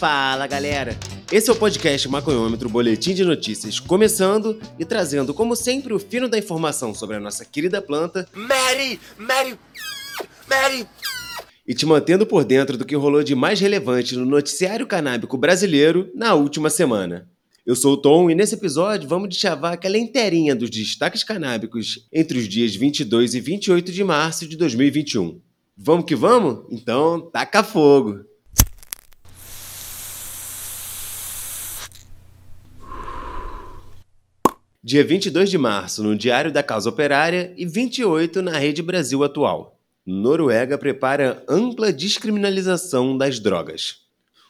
Fala galera! Esse é o podcast Maconhômetro Boletim de Notícias, começando e trazendo, como sempre, o fino da informação sobre a nossa querida planta Mary! Mary! Mary! e te mantendo por dentro do que rolou de mais relevante no noticiário canábico brasileiro na última semana. Eu sou o Tom e nesse episódio vamos deschavar aquela inteirinha dos destaques canábicos entre os dias 22 e 28 de março de 2021. Vamos que vamos? Então, taca fogo! Dia 22 de março, no Diário da Causa Operária, e 28 na Rede Brasil Atual. Noruega prepara ampla descriminalização das drogas.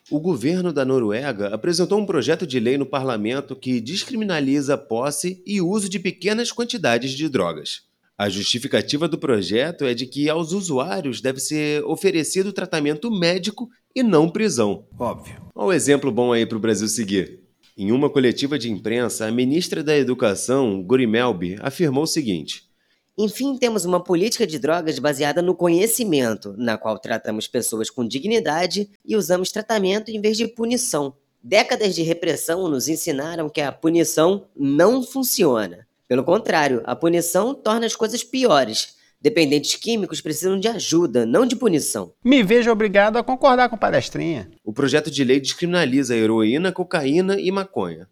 O governo da Noruega apresentou um projeto de lei no parlamento que descriminaliza a posse e uso de pequenas quantidades de drogas. A justificativa do projeto é de que aos usuários deve ser oferecido tratamento médico e não prisão. Óbvio. Olha o exemplo bom aí para o Brasil seguir. Em uma coletiva de imprensa, a ministra da Educação, Guri Melby, afirmou o seguinte: Enfim, temos uma política de drogas baseada no conhecimento, na qual tratamos pessoas com dignidade e usamos tratamento em vez de punição. Décadas de repressão nos ensinaram que a punição não funciona. Pelo contrário, a punição torna as coisas piores. Dependentes químicos precisam de ajuda, não de punição. Me vejo obrigado a concordar com palestrinha. O projeto de lei descriminaliza a heroína, cocaína e maconha.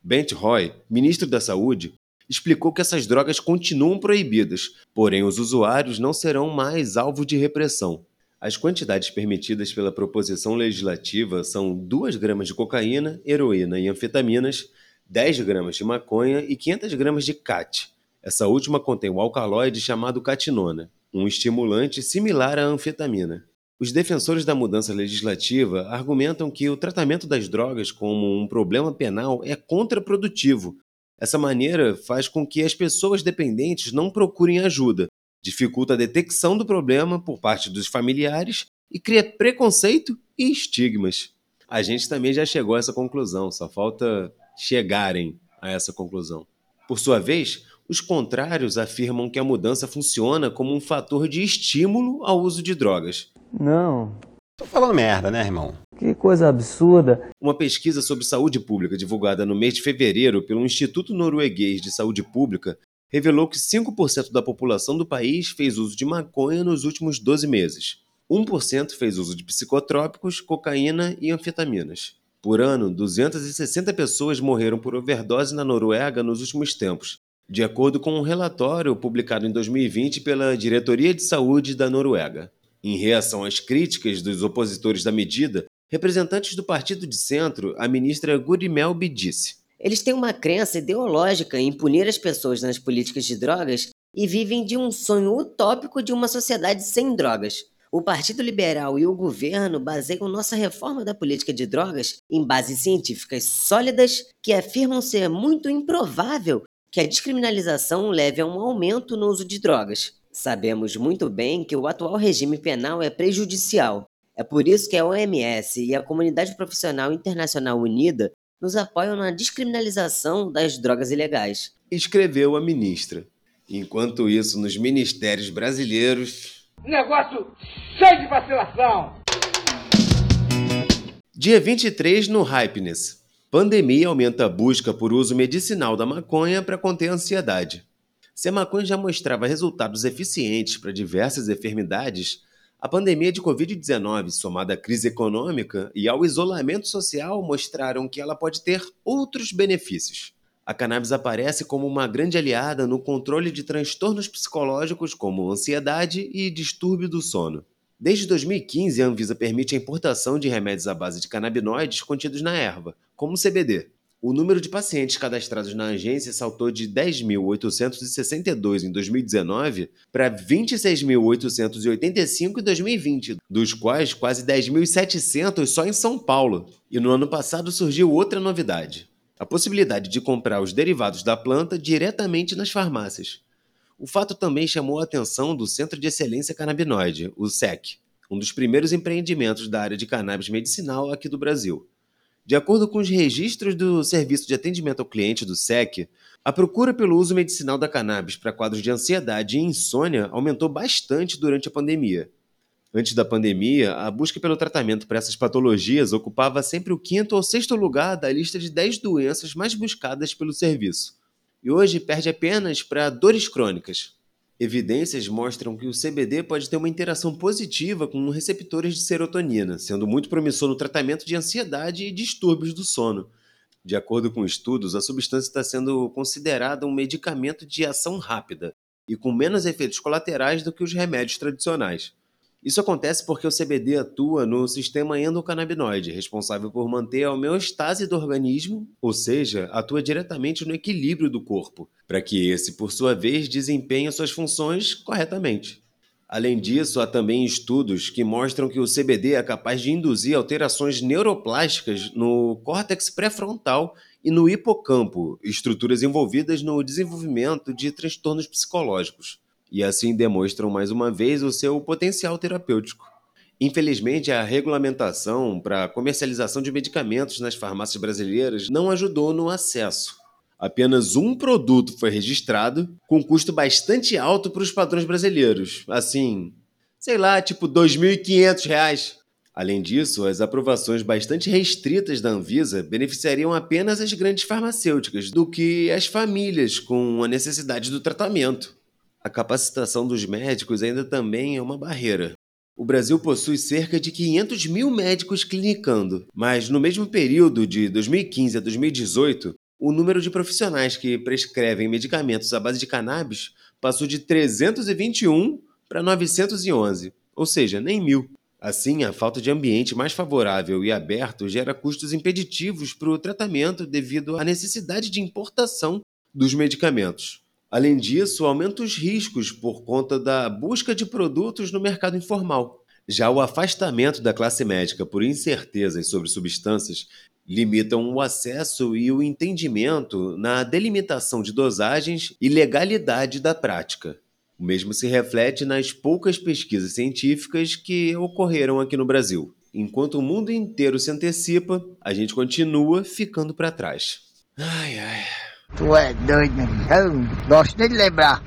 Bent Roy, ministro da Saúde, explicou que essas drogas continuam proibidas, porém os usuários não serão mais alvo de repressão. As quantidades permitidas pela proposição legislativa são 2 gramas de cocaína, heroína e anfetaminas, 10 gramas de maconha e 500 gramas de CAT. Essa última contém o alcaloide chamado catinona, um estimulante similar à anfetamina. Os defensores da mudança legislativa argumentam que o tratamento das drogas como um problema penal é contraprodutivo. Essa maneira faz com que as pessoas dependentes não procurem ajuda, dificulta a detecção do problema por parte dos familiares e cria preconceito e estigmas. A gente também já chegou a essa conclusão, só falta chegarem a essa conclusão. Por sua vez, os contrários afirmam que a mudança funciona como um fator de estímulo ao uso de drogas. Não, Tô falando merda, né, irmão? que coisa absurda. Uma pesquisa sobre saúde pública divulgada no mês de fevereiro pelo Instituto Norueguês de Saúde Pública revelou que 5% da população do país fez uso de maconha nos últimos 12 meses. 1% fez uso de psicotrópicos, cocaína e anfetaminas. Por ano, 260 pessoas morreram por overdose na Noruega nos últimos tempos, de acordo com um relatório publicado em 2020 pela Diretoria de Saúde da Noruega. Em reação às críticas dos opositores da medida, representantes do partido de centro, a ministra Guri Melby disse: Eles têm uma crença ideológica em punir as pessoas nas políticas de drogas e vivem de um sonho utópico de uma sociedade sem drogas. O Partido Liberal e o governo baseiam nossa reforma da política de drogas em bases científicas sólidas que afirmam ser muito improvável que a descriminalização leve a um aumento no uso de drogas. Sabemos muito bem que o atual regime penal é prejudicial. É por isso que a OMS e a Comunidade Profissional Internacional Unida nos apoiam na descriminalização das drogas ilegais. escreveu a ministra. Enquanto isso, nos ministérios brasileiros, Negócio cheio de vacilação. Dia 23 no Hypeness. Pandemia aumenta a busca por uso medicinal da maconha para conter a ansiedade. Se a maconha já mostrava resultados eficientes para diversas enfermidades, a pandemia de Covid-19, somada à crise econômica e ao isolamento social, mostraram que ela pode ter outros benefícios. A cannabis aparece como uma grande aliada no controle de transtornos psicológicos como ansiedade e distúrbio do sono. Desde 2015, a Anvisa permite a importação de remédios à base de canabinoides contidos na erva, como o CBD. O número de pacientes cadastrados na agência saltou de 10.862 em 2019 para 26.885 em 2020, dos quais quase 10.700 só em São Paulo. E no ano passado surgiu outra novidade: a possibilidade de comprar os derivados da planta diretamente nas farmácias. O fato também chamou a atenção do Centro de Excelência Canabinoide, o SEC, um dos primeiros empreendimentos da área de cannabis medicinal aqui do Brasil. De acordo com os registros do Serviço de Atendimento ao Cliente do SEC, a procura pelo uso medicinal da cannabis para quadros de ansiedade e insônia aumentou bastante durante a pandemia. Antes da pandemia, a busca pelo tratamento para essas patologias ocupava sempre o quinto ou sexto lugar da lista de 10 doenças mais buscadas pelo serviço. E hoje perde apenas para dores crônicas. Evidências mostram que o CBD pode ter uma interação positiva com receptores de serotonina, sendo muito promissor no tratamento de ansiedade e distúrbios do sono. De acordo com estudos, a substância está sendo considerada um medicamento de ação rápida e com menos efeitos colaterais do que os remédios tradicionais. Isso acontece porque o CBD atua no sistema endocannabinoide, responsável por manter a homeostase do organismo, ou seja, atua diretamente no equilíbrio do corpo, para que esse, por sua vez, desempenhe suas funções corretamente. Além disso, há também estudos que mostram que o CBD é capaz de induzir alterações neuroplásticas no córtex pré-frontal e no hipocampo, estruturas envolvidas no desenvolvimento de transtornos psicológicos e assim demonstram mais uma vez o seu potencial terapêutico. Infelizmente, a regulamentação para comercialização de medicamentos nas farmácias brasileiras não ajudou no acesso. Apenas um produto foi registrado, com custo bastante alto para os padrões brasileiros. Assim, sei lá, tipo R$ 2.500. Além disso, as aprovações bastante restritas da Anvisa beneficiariam apenas as grandes farmacêuticas do que as famílias com a necessidade do tratamento a capacitação dos médicos ainda também é uma barreira. O Brasil possui cerca de 500 mil médicos clinicando, mas no mesmo período de 2015 a 2018, o número de profissionais que prescrevem medicamentos à base de cannabis passou de 321 para 911, ou seja, nem mil. Assim, a falta de ambiente mais favorável e aberto gera custos impeditivos para o tratamento devido à necessidade de importação dos medicamentos. Além disso, aumenta os riscos por conta da busca de produtos no mercado informal. Já o afastamento da classe médica por incertezas sobre substâncias limitam o acesso e o entendimento na delimitação de dosagens e legalidade da prática. O mesmo se reflete nas poucas pesquisas científicas que ocorreram aqui no Brasil. Enquanto o mundo inteiro se antecipa, a gente continua ficando para trás. Ai, ai. Tu é doido, meu gosto nem de lembrar.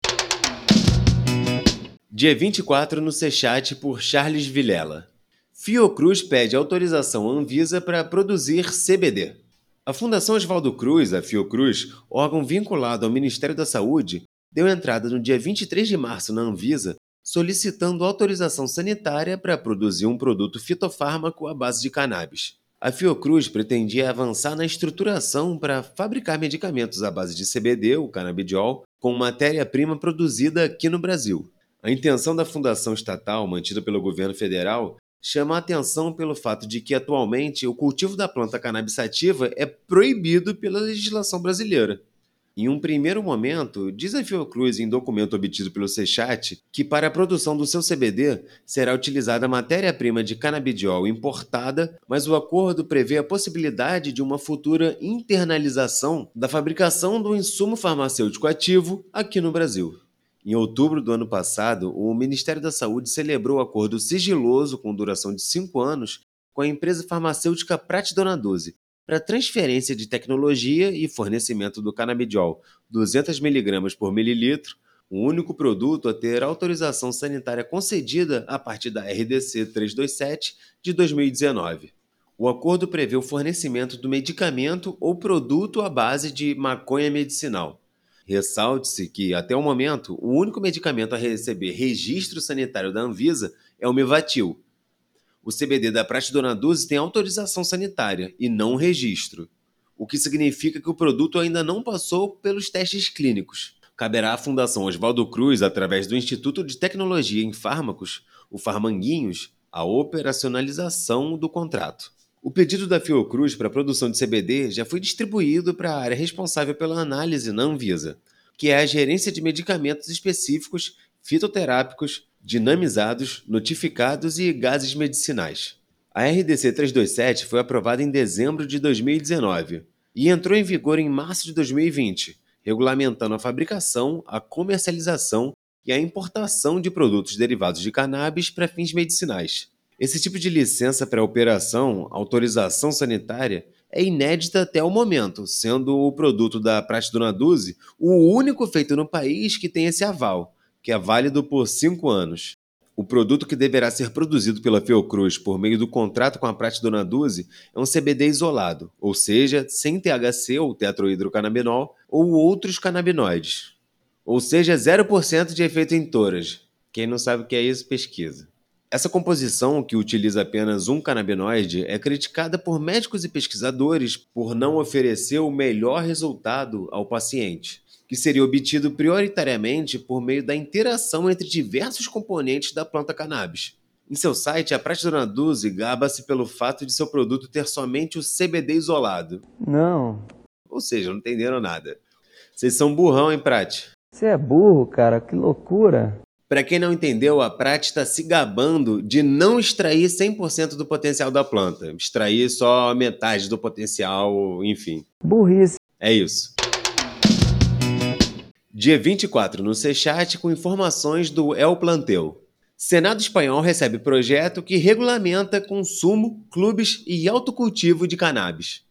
Dia 24 no Sechat por Charles Vilela. Fiocruz pede autorização à Anvisa para produzir CBD. A Fundação Oswaldo Cruz, a Fiocruz, órgão vinculado ao Ministério da Saúde, deu entrada no dia 23 de março na Anvisa solicitando autorização sanitária para produzir um produto fitofármaco à base de cannabis. A Fiocruz pretendia avançar na estruturação para fabricar medicamentos à base de CBD, o canabidiol, com matéria-prima produzida aqui no Brasil. A intenção da fundação estatal, mantida pelo governo federal, chama a atenção pelo fato de que, atualmente, o cultivo da planta cannabis sativa é proibido pela legislação brasileira. Em um primeiro momento, diz a Fiocruz em documento obtido pelo Sechat que para a produção do seu CBD será utilizada matéria-prima de canabidiol importada, mas o acordo prevê a possibilidade de uma futura internalização da fabricação do insumo farmacêutico ativo aqui no Brasil. Em outubro do ano passado, o Ministério da Saúde celebrou acordo sigiloso com duração de cinco anos com a empresa farmacêutica Pratidona 12 para transferência de tecnologia e fornecimento do canabidiol 200mg por mililitro, o único produto a ter autorização sanitária concedida a partir da RDC 327 de 2019. O acordo prevê o fornecimento do medicamento ou produto à base de maconha medicinal. Ressalte-se que, até o momento, o único medicamento a receber registro sanitário da Anvisa é o Mevatil, o CBD da Pratidona 12 tem autorização sanitária e não registro, o que significa que o produto ainda não passou pelos testes clínicos. Caberá à Fundação Oswaldo Cruz, através do Instituto de Tecnologia em Fármacos, o Farmanguinhos, a operacionalização do contrato. O pedido da Fiocruz para a produção de CBD já foi distribuído para a área responsável pela análise na Anvisa, que é a gerência de medicamentos específicos fitoterápicos dinamizados, notificados e gases medicinais. A RDC 327 foi aprovada em dezembro de 2019 e entrou em vigor em março de 2020, regulamentando a fabricação, a comercialização e a importação de produtos derivados de cannabis para fins medicinais. Esse tipo de licença para operação, autorização sanitária, é inédita até o momento, sendo o produto da Pratidona Duze o único feito no país que tem esse aval, que é válido por cinco anos. O produto que deverá ser produzido pela Fiocruz por meio do contrato com a Prate Dona Duzi é um CBD isolado, ou seja, sem THC ou tetrohidrocannabinol ou outros canabinoides. Ou seja, 0% de efeito em toras. Quem não sabe o que é isso, pesquisa. Essa composição, que utiliza apenas um canabinoide, é criticada por médicos e pesquisadores por não oferecer o melhor resultado ao paciente que seria obtido prioritariamente por meio da interação entre diversos componentes da planta cannabis. Em seu site, a Dona Duzi gaba-se pelo fato de seu produto ter somente o CBD isolado. Não. Ou seja, não entenderam nada. Vocês são burrão, hein, Prate? Você é burro, cara, que loucura. Para quem não entendeu, a Prate está se gabando de não extrair 100% do potencial da planta, extrair só metade do potencial, enfim. Burrice. É isso. Dia 24 no Sechat com informações do El Planteu. Senado espanhol recebe projeto que regulamenta consumo, clubes e autocultivo de cannabis.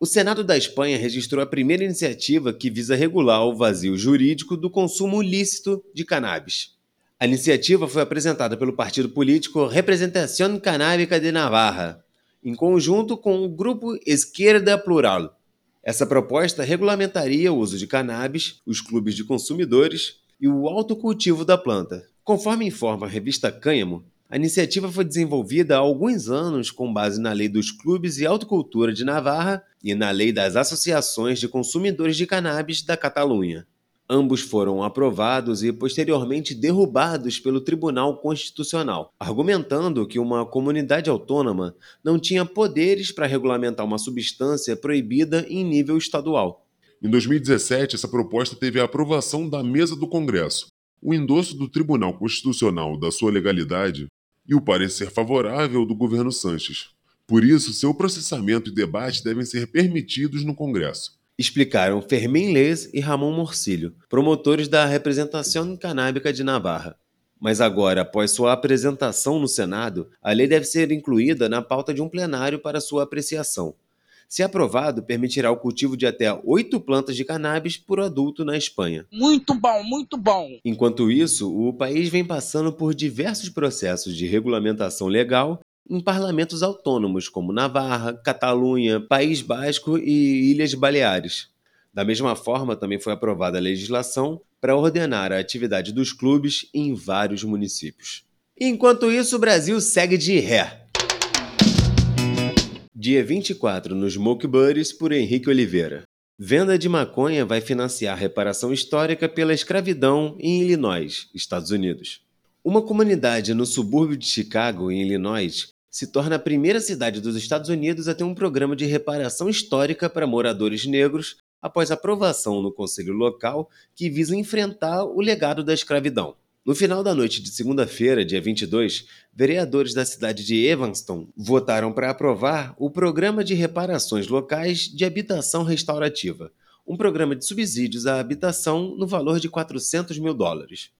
O Senado da Espanha registrou a primeira iniciativa que visa regular o vazio jurídico do consumo lícito de cannabis. A iniciativa foi apresentada pelo partido político Representación Canábica de Navarra, em conjunto com o grupo Esquerda Plural. Essa proposta regulamentaria o uso de cannabis, os clubes de consumidores e o autocultivo da planta. Conforme informa a revista Cânhamo, a iniciativa foi desenvolvida há alguns anos com base na Lei dos Clubes e Autocultura de Navarra e na Lei das Associações de Consumidores de Cannabis da Catalunha. Ambos foram aprovados e posteriormente derrubados pelo Tribunal Constitucional, argumentando que uma comunidade autônoma não tinha poderes para regulamentar uma substância proibida em nível estadual. Em 2017, essa proposta teve a aprovação da mesa do Congresso, o endosso do Tribunal Constitucional da sua legalidade e o parecer favorável do governo Sanches. Por isso, seu processamento e debate devem ser permitidos no Congresso explicaram Fermín Les e Ramon Morcilho, promotores da representação canábica de Navarra. Mas agora, após sua apresentação no Senado, a lei deve ser incluída na pauta de um plenário para sua apreciação. Se aprovado, permitirá o cultivo de até oito plantas de cannabis por adulto na Espanha. Muito bom, muito bom. Enquanto isso, o país vem passando por diversos processos de regulamentação legal em parlamentos autônomos como Navarra, Catalunha, País Basco e Ilhas Baleares. Da mesma forma, também foi aprovada a legislação para ordenar a atividade dos clubes em vários municípios. Enquanto isso, o Brasil segue de ré. Dia 24 no Smoke Buddies por Henrique Oliveira. Venda de maconha vai financiar reparação histórica pela escravidão em Illinois, Estados Unidos. Uma comunidade no subúrbio de Chicago, em Illinois, se torna a primeira cidade dos Estados Unidos a ter um programa de reparação histórica para moradores negros após aprovação no conselho local que visa enfrentar o legado da escravidão. No final da noite de segunda-feira, dia 22, vereadores da cidade de Evanston votaram para aprovar o Programa de Reparações Locais de Habitação Restaurativa, um programa de subsídios à habitação no valor de 400 mil dólares.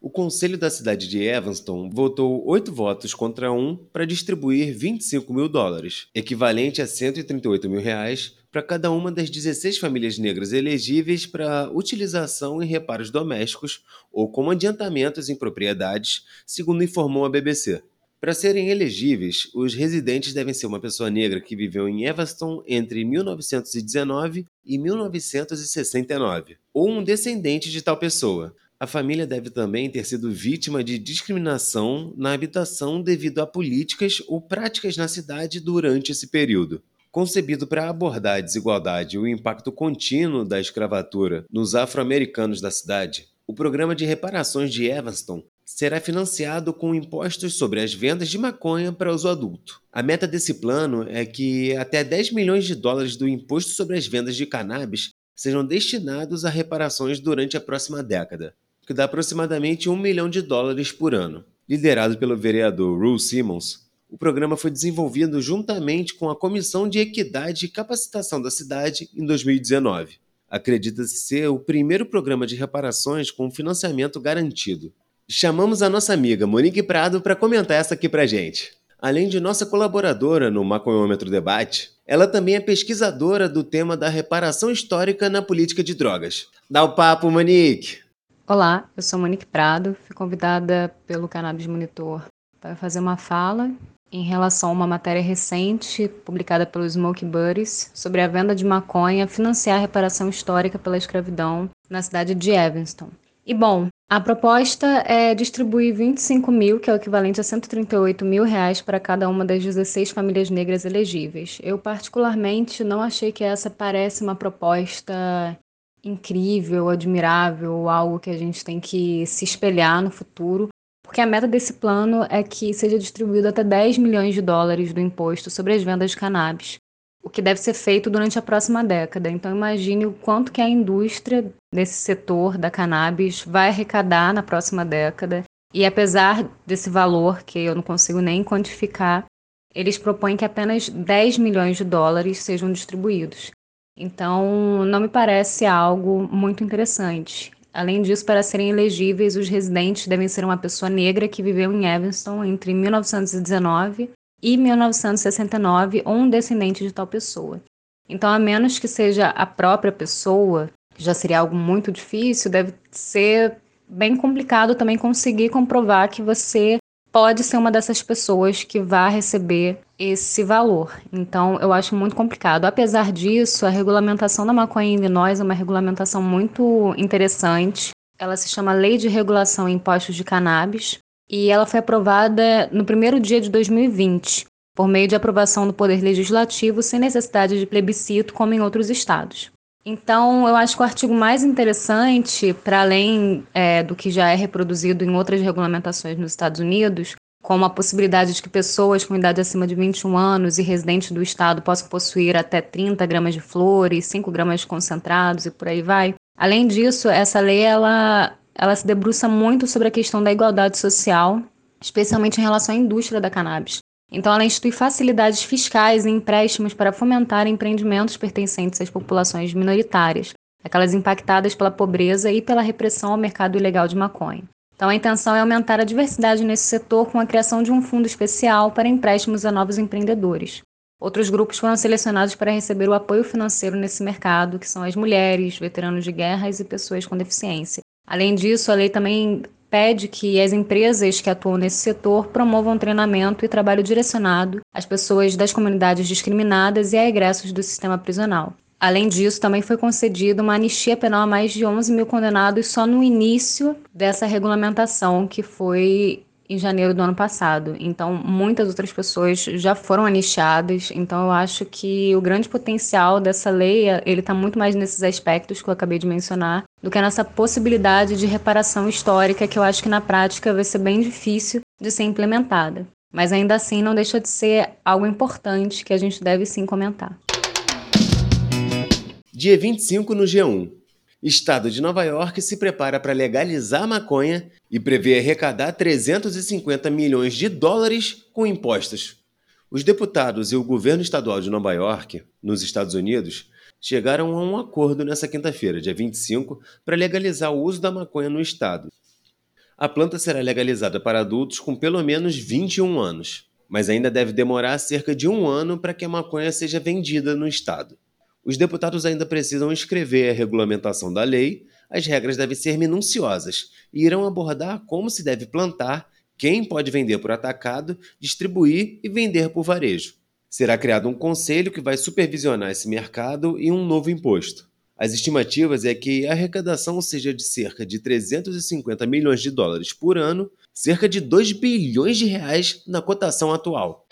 O Conselho da cidade de Evanston votou oito votos contra um para distribuir 25 mil dólares, equivalente a 138 mil reais, para cada uma das 16 famílias negras elegíveis para utilização em reparos domésticos ou como adiantamentos em propriedades, segundo informou a BBC. Para serem elegíveis, os residentes devem ser uma pessoa negra que viveu em Evanston entre 1919 e 1969, ou um descendente de tal pessoa, a família deve também ter sido vítima de discriminação na habitação devido a políticas ou práticas na cidade durante esse período. Concebido para abordar a desigualdade e o impacto contínuo da escravatura nos afro-americanos da cidade, o programa de reparações de Evanston será financiado com impostos sobre as vendas de maconha para uso adulto. A meta desse plano é que até 10 milhões de dólares do imposto sobre as vendas de cannabis sejam destinados a reparações durante a próxima década que dá aproximadamente um milhão de dólares por ano. Liderado pelo vereador Rule Simmons, o programa foi desenvolvido juntamente com a Comissão de Equidade e Capacitação da cidade em 2019. Acredita-se ser o primeiro programa de reparações com financiamento garantido. Chamamos a nossa amiga Monique Prado para comentar essa aqui pra gente. Além de nossa colaboradora no Maconhômetro Debate, ela também é pesquisadora do tema da reparação histórica na política de drogas. Dá o papo, Monique! Olá, eu sou Monique Prado, fui convidada pelo Cannabis Monitor para fazer uma fala em relação a uma matéria recente publicada pelo Smoke Buddies sobre a venda de maconha financiar a reparação histórica pela escravidão na cidade de Evanston. E bom, a proposta é distribuir 25 mil, que é o equivalente a 138 mil reais para cada uma das 16 famílias negras elegíveis. Eu particularmente não achei que essa parece uma proposta incrível, admirável, algo que a gente tem que se espelhar no futuro, porque a meta desse plano é que seja distribuído até 10 milhões de dólares do imposto sobre as vendas de cannabis, o que deve ser feito durante a próxima década. Então imagine o quanto que a indústria desse setor da cannabis vai arrecadar na próxima década. E apesar desse valor, que eu não consigo nem quantificar, eles propõem que apenas 10 milhões de dólares sejam distribuídos. Então, não me parece algo muito interessante. Além disso, para serem elegíveis, os residentes devem ser uma pessoa negra que viveu em Evanston entre 1919 e 1969 ou um descendente de tal pessoa. Então, a menos que seja a própria pessoa, que já seria algo muito difícil, deve ser bem complicado também conseguir comprovar que você pode ser uma dessas pessoas que vai receber esse valor. Então, eu acho muito complicado. Apesar disso, a regulamentação da maconha em Illinois é uma regulamentação muito interessante. Ela se chama Lei de Regulação em Impostos de Cannabis e ela foi aprovada no primeiro dia de 2020, por meio de aprovação do Poder Legislativo, sem necessidade de plebiscito, como em outros estados. Então, eu acho que o artigo mais interessante, para além é, do que já é reproduzido em outras regulamentações nos Estados Unidos, como a possibilidade de que pessoas com idade acima de 21 anos e residentes do estado possam possuir até 30 gramas de flores, 5 gramas concentrados e por aí vai. Além disso, essa lei ela, ela se debruça muito sobre a questão da igualdade social, especialmente em relação à indústria da cannabis. Então, ela institui facilidades fiscais e empréstimos para fomentar empreendimentos pertencentes às populações minoritárias, aquelas impactadas pela pobreza e pela repressão ao mercado ilegal de maconha. Então, a intenção é aumentar a diversidade nesse setor com a criação de um fundo especial para empréstimos a novos empreendedores. Outros grupos foram selecionados para receber o apoio financeiro nesse mercado, que são as mulheres, veteranos de guerras e pessoas com deficiência. Além disso, a lei também pede que as empresas que atuam nesse setor promovam treinamento e trabalho direcionado às pessoas das comunidades discriminadas e a egressos do sistema prisional. Além disso, também foi concedida uma anistia penal a mais de 11 mil condenados só no início dessa regulamentação, que foi em janeiro do ano passado. Então, muitas outras pessoas já foram anistiadas. Então, eu acho que o grande potencial dessa lei, ele está muito mais nesses aspectos que eu acabei de mencionar, do que nessa possibilidade de reparação histórica, que eu acho que na prática vai ser bem difícil de ser implementada. Mas ainda assim, não deixa de ser algo importante que a gente deve sim comentar. Dia 25 no G1. Estado de Nova York se prepara para legalizar a maconha e prevê arrecadar 350 milhões de dólares com impostos. Os deputados e o governo estadual de Nova York, nos Estados Unidos, chegaram a um acordo nesta quinta-feira, dia 25, para legalizar o uso da maconha no estado. A planta será legalizada para adultos com pelo menos 21 anos, mas ainda deve demorar cerca de um ano para que a maconha seja vendida no estado. Os deputados ainda precisam escrever a regulamentação da lei, as regras devem ser minuciosas e irão abordar como se deve plantar, quem pode vender por atacado, distribuir e vender por varejo. Será criado um conselho que vai supervisionar esse mercado e um novo imposto. As estimativas é que a arrecadação seja de cerca de 350 milhões de dólares por ano, cerca de 2 bilhões de reais na cotação atual.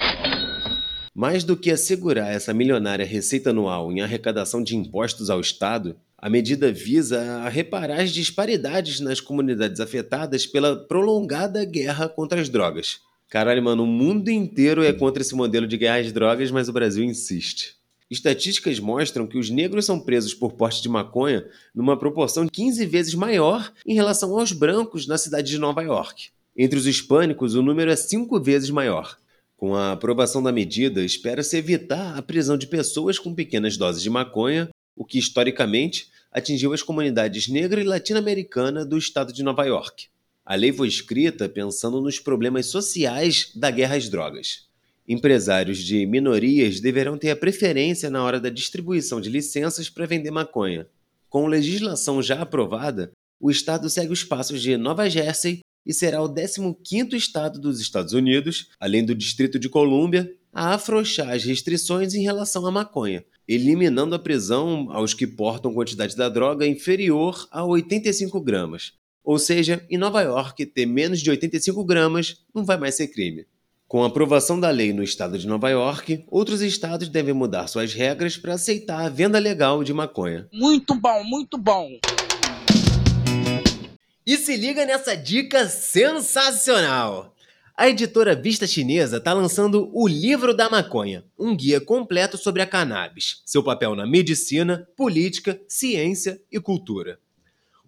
Mais do que assegurar essa milionária receita anual em arrecadação de impostos ao Estado, a medida visa reparar as disparidades nas comunidades afetadas pela prolongada guerra contra as drogas. Caralho, mano, o mundo inteiro é contra esse modelo de guerra às drogas, mas o Brasil insiste. Estatísticas mostram que os negros são presos por porte de maconha numa proporção 15 vezes maior em relação aos brancos na cidade de Nova York. Entre os hispânicos, o número é cinco vezes maior. Com a aprovação da medida, espera-se evitar a prisão de pessoas com pequenas doses de maconha, o que historicamente atingiu as comunidades negra e latino-americana do estado de Nova York. A lei foi escrita pensando nos problemas sociais da guerra às drogas. Empresários de minorias deverão ter a preferência na hora da distribuição de licenças para vender maconha. Com legislação já aprovada, o estado segue os passos de Nova Jersey e será o 15º estado dos Estados Unidos, além do Distrito de Colômbia, a afrouxar as restrições em relação à maconha, eliminando a prisão aos que portam quantidade da droga inferior a 85 gramas. Ou seja, em Nova York, ter menos de 85 gramas não vai mais ser crime. Com a aprovação da lei no estado de Nova York, outros estados devem mudar suas regras para aceitar a venda legal de maconha. Muito bom, muito bom. E se liga nessa dica sensacional! A editora Vista Chinesa está lançando o Livro da Maconha, um guia completo sobre a cannabis, seu papel na medicina, política, ciência e cultura.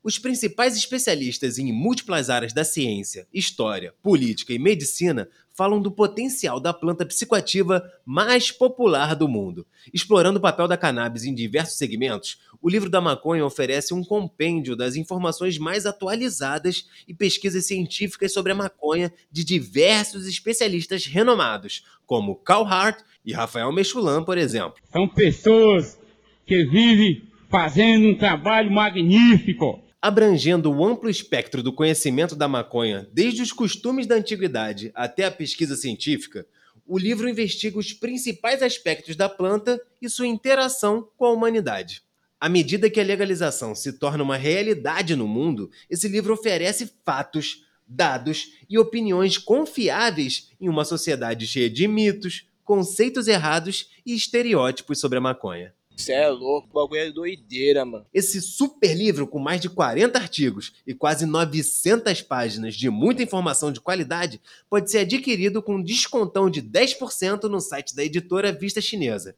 Os principais especialistas em múltiplas áreas da ciência, história, política e medicina falam do potencial da planta psicoativa mais popular do mundo. Explorando o papel da cannabis em diversos segmentos, o livro da maconha oferece um compêndio das informações mais atualizadas e pesquisas científicas sobre a maconha de diversos especialistas renomados, como Carl Hart e Rafael Mechulan, por exemplo. São pessoas que vivem fazendo um trabalho magnífico abrangendo o amplo espectro do conhecimento da maconha, desde os costumes da antiguidade até a pesquisa científica, o livro investiga os principais aspectos da planta e sua interação com a humanidade. À medida que a legalização se torna uma realidade no mundo, esse livro oferece fatos, dados e opiniões confiáveis em uma sociedade cheia de mitos, conceitos errados e estereótipos sobre a maconha. Você é louco, o bagulho é doideira, mano. Esse super livro com mais de 40 artigos e quase 900 páginas de muita informação de qualidade pode ser adquirido com descontão de 10% no site da editora Vista Chinesa.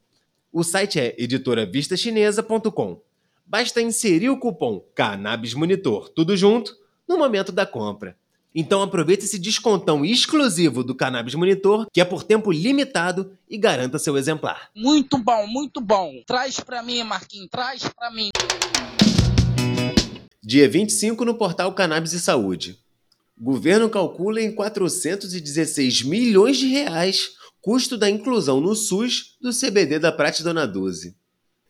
O site é editoravistaChinesa.com. Basta inserir o cupom Cannabis Monitor, tudo junto, no momento da compra. Então aproveite esse descontão exclusivo do Cannabis Monitor, que é por tempo limitado, e garanta seu exemplar. Muito bom, muito bom. Traz pra mim, Marquinhos, traz pra mim. Dia 25 no portal Cannabis e Saúde. Governo calcula em 416 milhões de reais custo da inclusão no SUS do CBD da Prate Dona 12.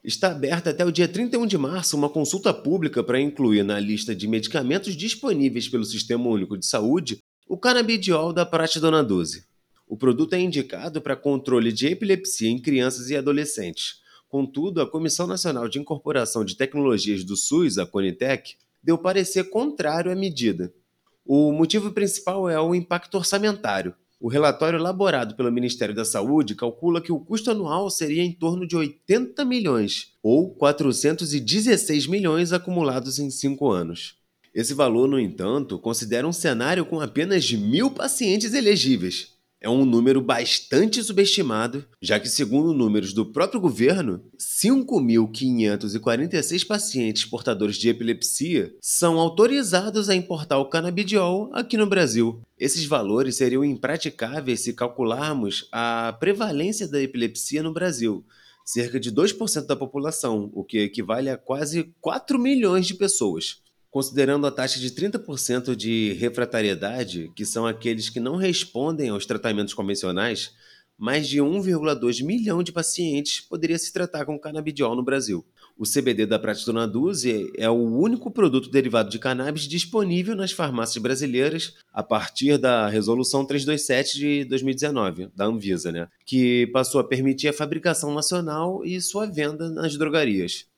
Está aberta até o dia 31 de março uma consulta pública para incluir na lista de medicamentos disponíveis pelo Sistema Único de Saúde o canabidiol da Pratidona 12. O produto é indicado para controle de epilepsia em crianças e adolescentes. Contudo, a Comissão Nacional de Incorporação de Tecnologias do SUS, a Conitec, deu parecer contrário à medida. O motivo principal é o impacto orçamentário, o relatório elaborado pelo Ministério da Saúde calcula que o custo anual seria em torno de 80 milhões, ou 416 milhões acumulados em cinco anos. Esse valor, no entanto, considera um cenário com apenas mil pacientes elegíveis, é um número bastante subestimado, já que, segundo números do próprio governo, 5.546 pacientes portadores de epilepsia são autorizados a importar o canabidiol aqui no Brasil. Esses valores seriam impraticáveis se calcularmos a prevalência da epilepsia no Brasil, cerca de 2% da população, o que equivale a quase 4 milhões de pessoas. Considerando a taxa de 30% de refratariedade, que são aqueles que não respondem aos tratamentos convencionais, mais de 1,2 milhão de pacientes poderia se tratar com canabidiol no Brasil. O CBD da Pratidona 12 é o único produto derivado de cannabis disponível nas farmácias brasileiras a partir da Resolução 327 de 2019, da Anvisa, né? que passou a permitir a fabricação nacional e sua venda nas drogarias.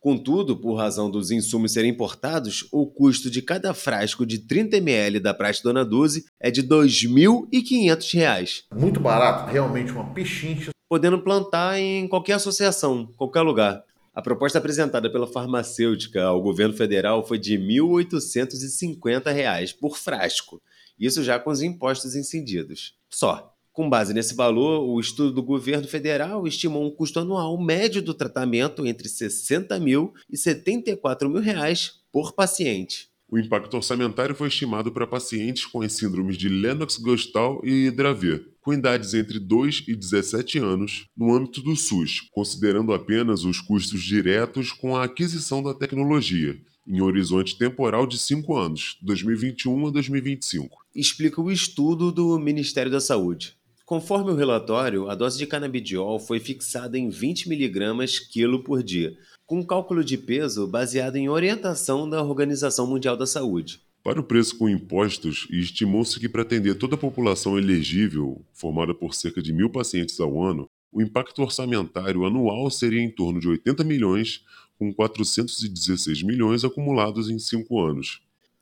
Contudo, por razão dos insumos serem importados, o custo de cada frasco de 30 ml da Praxe Dona 12 é de R$ 2.500. Muito barato, realmente uma pechincha. Podendo plantar em qualquer associação, qualquer lugar. A proposta apresentada pela farmacêutica ao governo federal foi de R$ 1.850 por frasco, isso já com os impostos incididos. Só. Com base nesse valor, o estudo do governo federal estimou um custo anual médio do tratamento entre 60 mil e 74 mil reais por paciente. O impacto orçamentário foi estimado para pacientes com as síndromes de Lennox-Gastaut e Dravet, com idades entre 2 e 17 anos, no âmbito do SUS, considerando apenas os custos diretos com a aquisição da tecnologia, em horizonte temporal de 5 anos, 2021 a 2025. Explica o estudo do Ministério da Saúde. Conforme o relatório, a dose de canabidiol foi fixada em 20 mg quilo por dia, com cálculo de peso baseado em orientação da Organização Mundial da Saúde. Para o preço com impostos, estimou-se que para atender toda a população elegível, formada por cerca de mil pacientes ao ano, o impacto orçamentário anual seria em torno de 80 milhões, com 416 milhões acumulados em cinco anos.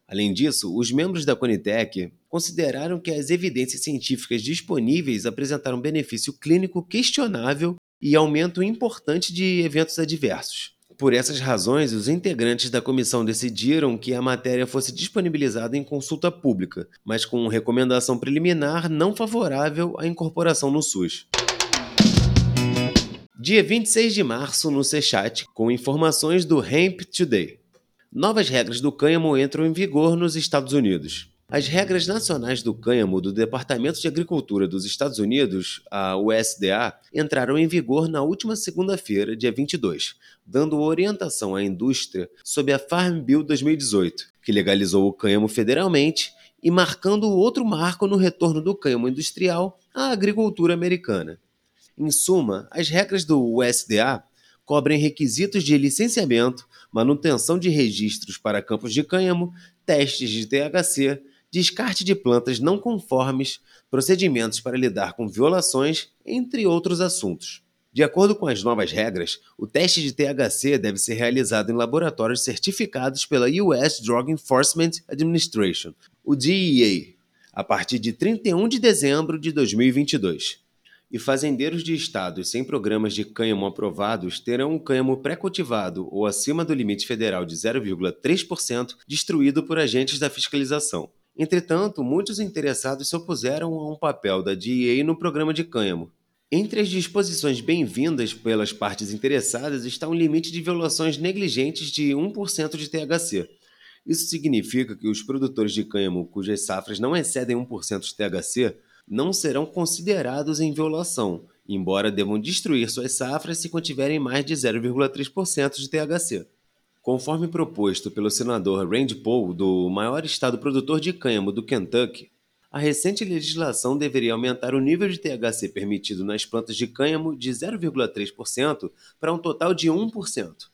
Além disso, os membros da Conitec consideraram que as evidências científicas disponíveis apresentaram benefício clínico questionável e aumento importante de eventos adversos. Por essas razões, os integrantes da comissão decidiram que a matéria fosse disponibilizada em consulta pública, mas com recomendação preliminar não favorável à incorporação no SUS. Dia 26 de março no CChat, com informações do Hemp Today. Novas regras do cânhamo entram em vigor nos Estados Unidos. As regras nacionais do cânhamo do Departamento de Agricultura dos Estados Unidos, a USDA, entraram em vigor na última segunda-feira, dia 22, dando orientação à indústria sob a Farm Bill 2018, que legalizou o cânhamo federalmente e marcando outro marco no retorno do cânhamo industrial à agricultura americana. Em suma, as regras do USDA cobrem requisitos de licenciamento, manutenção de registros para campos de cânhamo, testes de THC, descarte de plantas não conformes, procedimentos para lidar com violações, entre outros assuntos. De acordo com as novas regras, o teste de THC deve ser realizado em laboratórios certificados pela US Drug Enforcement Administration, o DEA, a partir de 31 de dezembro de 2022. E fazendeiros de estados sem programas de cânhamo aprovados terão um cânhamo pré-cultivado ou acima do limite federal de 0,3% destruído por agentes da fiscalização. Entretanto, muitos interessados se opuseram a um papel da DEA no programa de cânhamo. Entre as disposições bem-vindas pelas partes interessadas está um limite de violações negligentes de 1% de THC. Isso significa que os produtores de cânhamo cujas safras não excedem 1% de THC não serão considerados em violação, embora devam destruir suas safras se contiverem mais de 0,3% de THC. Conforme proposto pelo senador Rand Paul, do maior estado produtor de cânhamo do Kentucky, a recente legislação deveria aumentar o nível de THC permitido nas plantas de cânhamo de 0,3% para um total de 1%.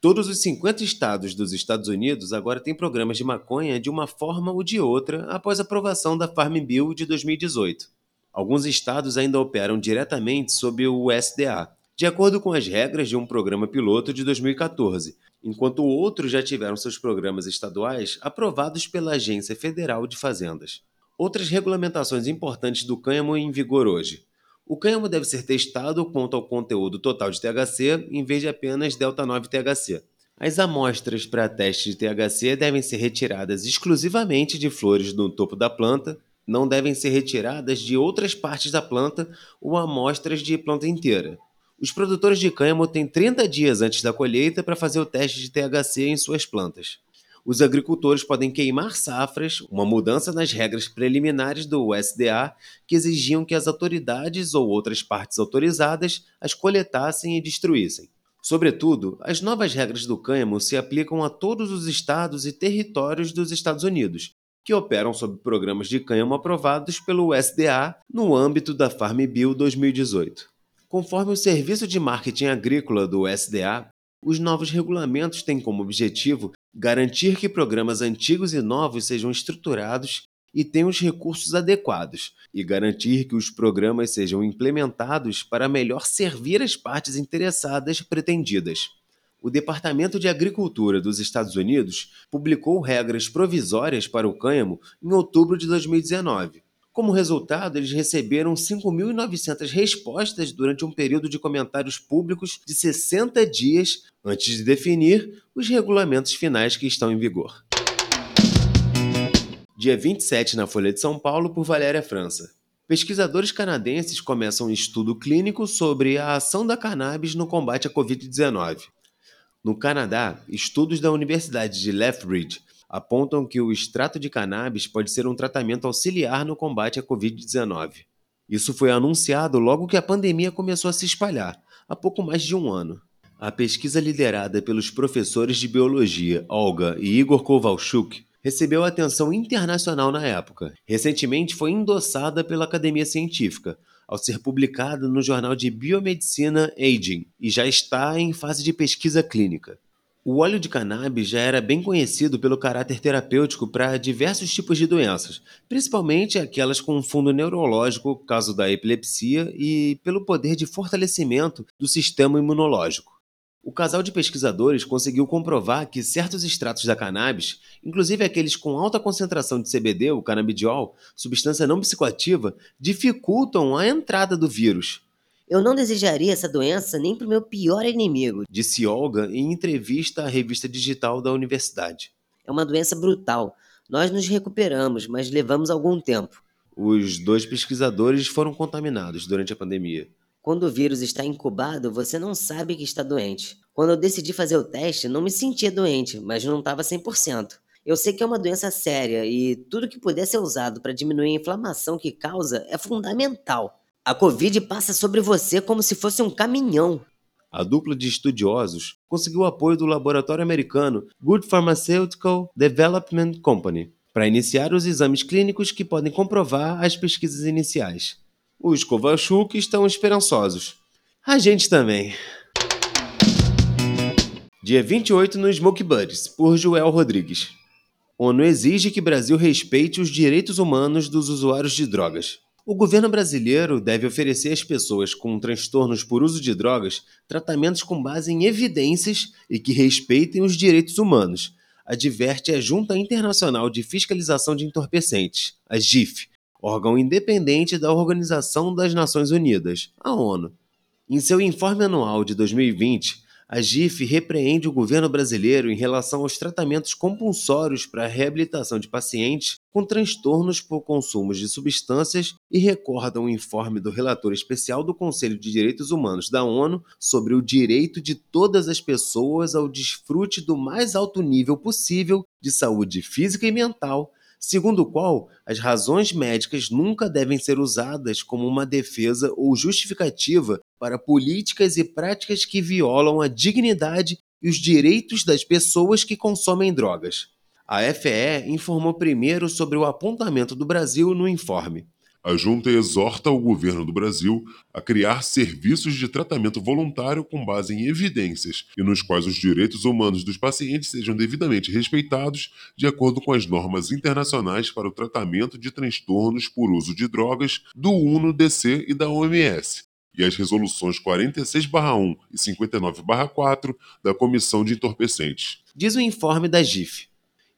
Todos os 50 estados dos Estados Unidos agora têm programas de maconha de uma forma ou de outra após a aprovação da Farm Bill de 2018. Alguns estados ainda operam diretamente sob o USDA, de acordo com as regras de um programa piloto de 2014, enquanto outros já tiveram seus programas estaduais aprovados pela Agência Federal de Fazendas. Outras regulamentações importantes do cânhamo em vigor hoje. O cânhamo deve ser testado quanto ao conteúdo total de THC, em vez de apenas delta 9 THC. As amostras para teste de THC devem ser retiradas exclusivamente de flores no topo da planta, não devem ser retiradas de outras partes da planta ou amostras de planta inteira. Os produtores de cânhamo têm 30 dias antes da colheita para fazer o teste de THC em suas plantas. Os agricultores podem queimar safras, uma mudança nas regras preliminares do USDA que exigiam que as autoridades ou outras partes autorizadas as coletassem e destruíssem. Sobretudo, as novas regras do cânhamo se aplicam a todos os estados e territórios dos Estados Unidos, que operam sob programas de cânhamo aprovados pelo USDA no âmbito da Farm Bill 2018. Conforme o Serviço de Marketing Agrícola do SDA, os novos regulamentos têm como objetivo garantir que programas antigos e novos sejam estruturados e tenham os recursos adequados, e garantir que os programas sejam implementados para melhor servir as partes interessadas pretendidas. O Departamento de Agricultura dos Estados Unidos publicou regras provisórias para o cânhamo em outubro de 2019 como resultado, eles receberam 5.900 respostas durante um período de comentários públicos de 60 dias antes de definir os regulamentos finais que estão em vigor. Dia 27, na Folha de São Paulo, por Valéria França. Pesquisadores canadenses começam um estudo clínico sobre a ação da cannabis no combate à Covid-19. No Canadá, estudos da Universidade de Lethbridge apontam que o extrato de cannabis pode ser um tratamento auxiliar no combate à Covid-19. Isso foi anunciado logo que a pandemia começou a se espalhar, há pouco mais de um ano. A pesquisa liderada pelos professores de biologia Olga e Igor Kovalchuk recebeu atenção internacional na época. Recentemente foi endossada pela Academia Científica, ao ser publicado no jornal de Biomedicina Aging e já está em fase de pesquisa clínica. O óleo de cannabis já era bem conhecido pelo caráter terapêutico para diversos tipos de doenças, principalmente aquelas com fundo neurológico, caso da epilepsia, e pelo poder de fortalecimento do sistema imunológico. O casal de pesquisadores conseguiu comprovar que certos extratos da cannabis, inclusive aqueles com alta concentração de CBD, o canabidiol, substância não psicoativa, dificultam a entrada do vírus. Eu não desejaria essa doença nem para o meu pior inimigo, disse Olga em entrevista à revista digital da universidade. É uma doença brutal. Nós nos recuperamos, mas levamos algum tempo. Os dois pesquisadores foram contaminados durante a pandemia. Quando o vírus está incubado, você não sabe que está doente. Quando eu decidi fazer o teste, não me sentia doente, mas não estava 100%. Eu sei que é uma doença séria e tudo que puder ser usado para diminuir a inflamação que causa é fundamental. A Covid passa sobre você como se fosse um caminhão. A dupla de estudiosos conseguiu apoio do laboratório americano Good Pharmaceutical Development Company para iniciar os exames clínicos que podem comprovar as pesquisas iniciais. Os Kovalchuk estão esperançosos. A gente também. Dia 28 no Smoke Buddies, por Joel Rodrigues. ONU exige que Brasil respeite os direitos humanos dos usuários de drogas. O governo brasileiro deve oferecer às pessoas com transtornos por uso de drogas tratamentos com base em evidências e que respeitem os direitos humanos, adverte a Junta Internacional de Fiscalização de Entorpecentes, a GIF, órgão independente da Organização das Nações Unidas, a ONU. Em seu informe anual de 2020, a GIF repreende o governo brasileiro em relação aos tratamentos compulsórios para a reabilitação de pacientes com transtornos por consumo de substâncias e recorda um informe do relator especial do Conselho de Direitos Humanos da ONU sobre o direito de todas as pessoas ao desfrute do mais alto nível possível de saúde física e mental segundo o qual as razões médicas nunca devem ser usadas como uma defesa ou justificativa para políticas e práticas que violam a dignidade e os direitos das pessoas que consomem drogas. A FE informou primeiro sobre o apontamento do Brasil no informe a junta exorta o governo do Brasil a criar serviços de tratamento voluntário com base em evidências e nos quais os direitos humanos dos pacientes sejam devidamente respeitados de acordo com as normas internacionais para o tratamento de transtornos por uso de drogas do UNO-DC e da OMS e as resoluções 46/1 e 59/4 da Comissão de Entorpecentes. Diz o informe da GIF.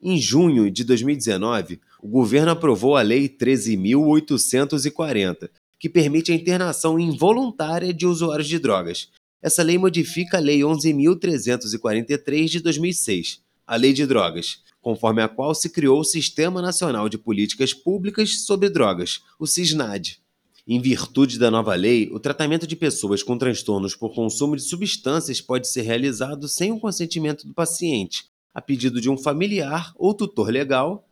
Em junho de 2019, o governo aprovou a Lei 13.840, que permite a internação involuntária de usuários de drogas. Essa lei modifica a Lei 11.343 de 2006, a Lei de Drogas, conforme a qual se criou o Sistema Nacional de Políticas Públicas sobre Drogas, o SISNAD. Em virtude da nova lei, o tratamento de pessoas com transtornos por consumo de substâncias pode ser realizado sem o consentimento do paciente, a pedido de um familiar ou tutor legal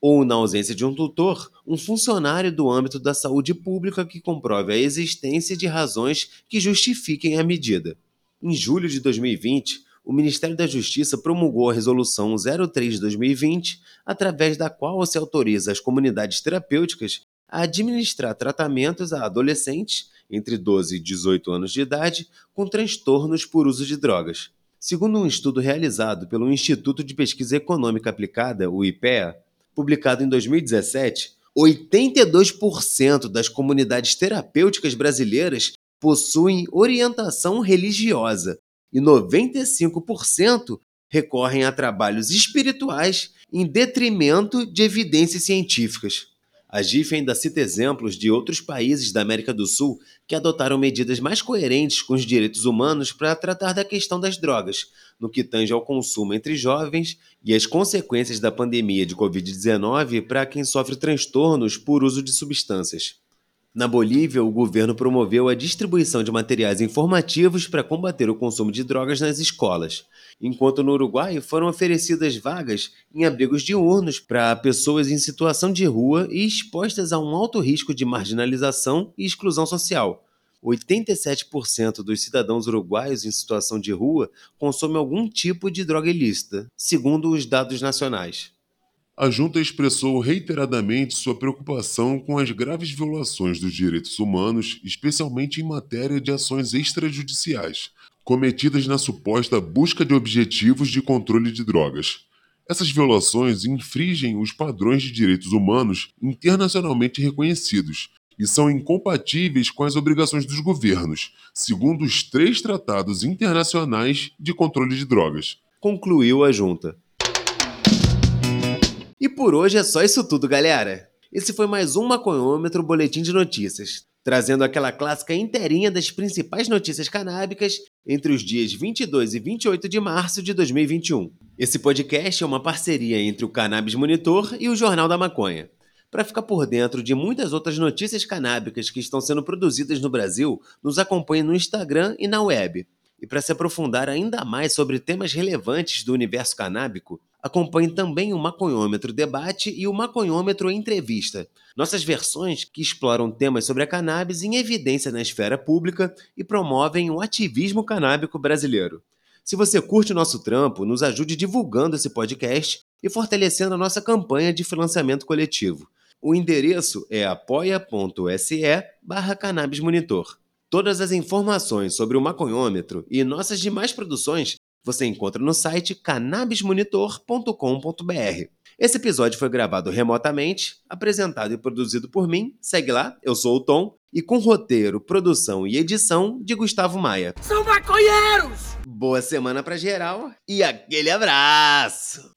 ou, na ausência de um tutor, um funcionário do âmbito da saúde pública que comprove a existência de razões que justifiquem a medida. Em julho de 2020, o Ministério da Justiça promulgou a Resolução 03 de 2020, através da qual se autoriza as comunidades terapêuticas a administrar tratamentos a adolescentes entre 12 e 18 anos de idade com transtornos por uso de drogas. Segundo um estudo realizado pelo Instituto de Pesquisa Econômica Aplicada, o IPEA, publicado em 2017, 82% das comunidades terapêuticas brasileiras possuem orientação religiosa e 95% recorrem a trabalhos espirituais em detrimento de evidências científicas. A GIF ainda cita exemplos de outros países da América do Sul que adotaram medidas mais coerentes com os direitos humanos para tratar da questão das drogas, no que tange ao consumo entre jovens e as consequências da pandemia de Covid-19 para quem sofre transtornos por uso de substâncias. Na Bolívia, o governo promoveu a distribuição de materiais informativos para combater o consumo de drogas nas escolas enquanto no Uruguai foram oferecidas vagas em abrigos diurnos para pessoas em situação de rua e expostas a um alto risco de marginalização e exclusão social. 87% dos cidadãos uruguaios em situação de rua consomem algum tipo de droga ilícita, segundo os dados nacionais. A junta expressou reiteradamente sua preocupação com as graves violações dos direitos humanos, especialmente em matéria de ações extrajudiciais, cometidas na suposta busca de objetivos de controle de drogas. Essas violações infringem os padrões de direitos humanos internacionalmente reconhecidos e são incompatíveis com as obrigações dos governos, segundo os três tratados internacionais de controle de drogas. Concluiu a junta. E por hoje é só isso tudo, galera. Esse foi mais um Maconhômetro Boletim de Notícias, trazendo aquela clássica inteirinha das principais notícias canábicas entre os dias 22 e 28 de março de 2021. Esse podcast é uma parceria entre o Cannabis Monitor e o Jornal da Maconha. Para ficar por dentro de muitas outras notícias canábicas que estão sendo produzidas no Brasil, nos acompanhe no Instagram e na web. E para se aprofundar ainda mais sobre temas relevantes do universo canábico, acompanhe também o Maconhômetro Debate e o Maconhômetro Entrevista, nossas versões que exploram temas sobre a cannabis em evidência na esfera pública e promovem o ativismo canábico brasileiro. Se você curte o nosso trampo, nos ajude divulgando esse podcast e fortalecendo a nossa campanha de financiamento coletivo. O endereço é apoia.se barra. Todas as informações sobre o maconhômetro e nossas demais produções você encontra no site cannabismonitor.com.br. Esse episódio foi gravado remotamente, apresentado e produzido por mim, segue lá, eu sou o Tom, e com roteiro, produção e edição de Gustavo Maia. São maconheiros! Boa semana pra geral e aquele abraço!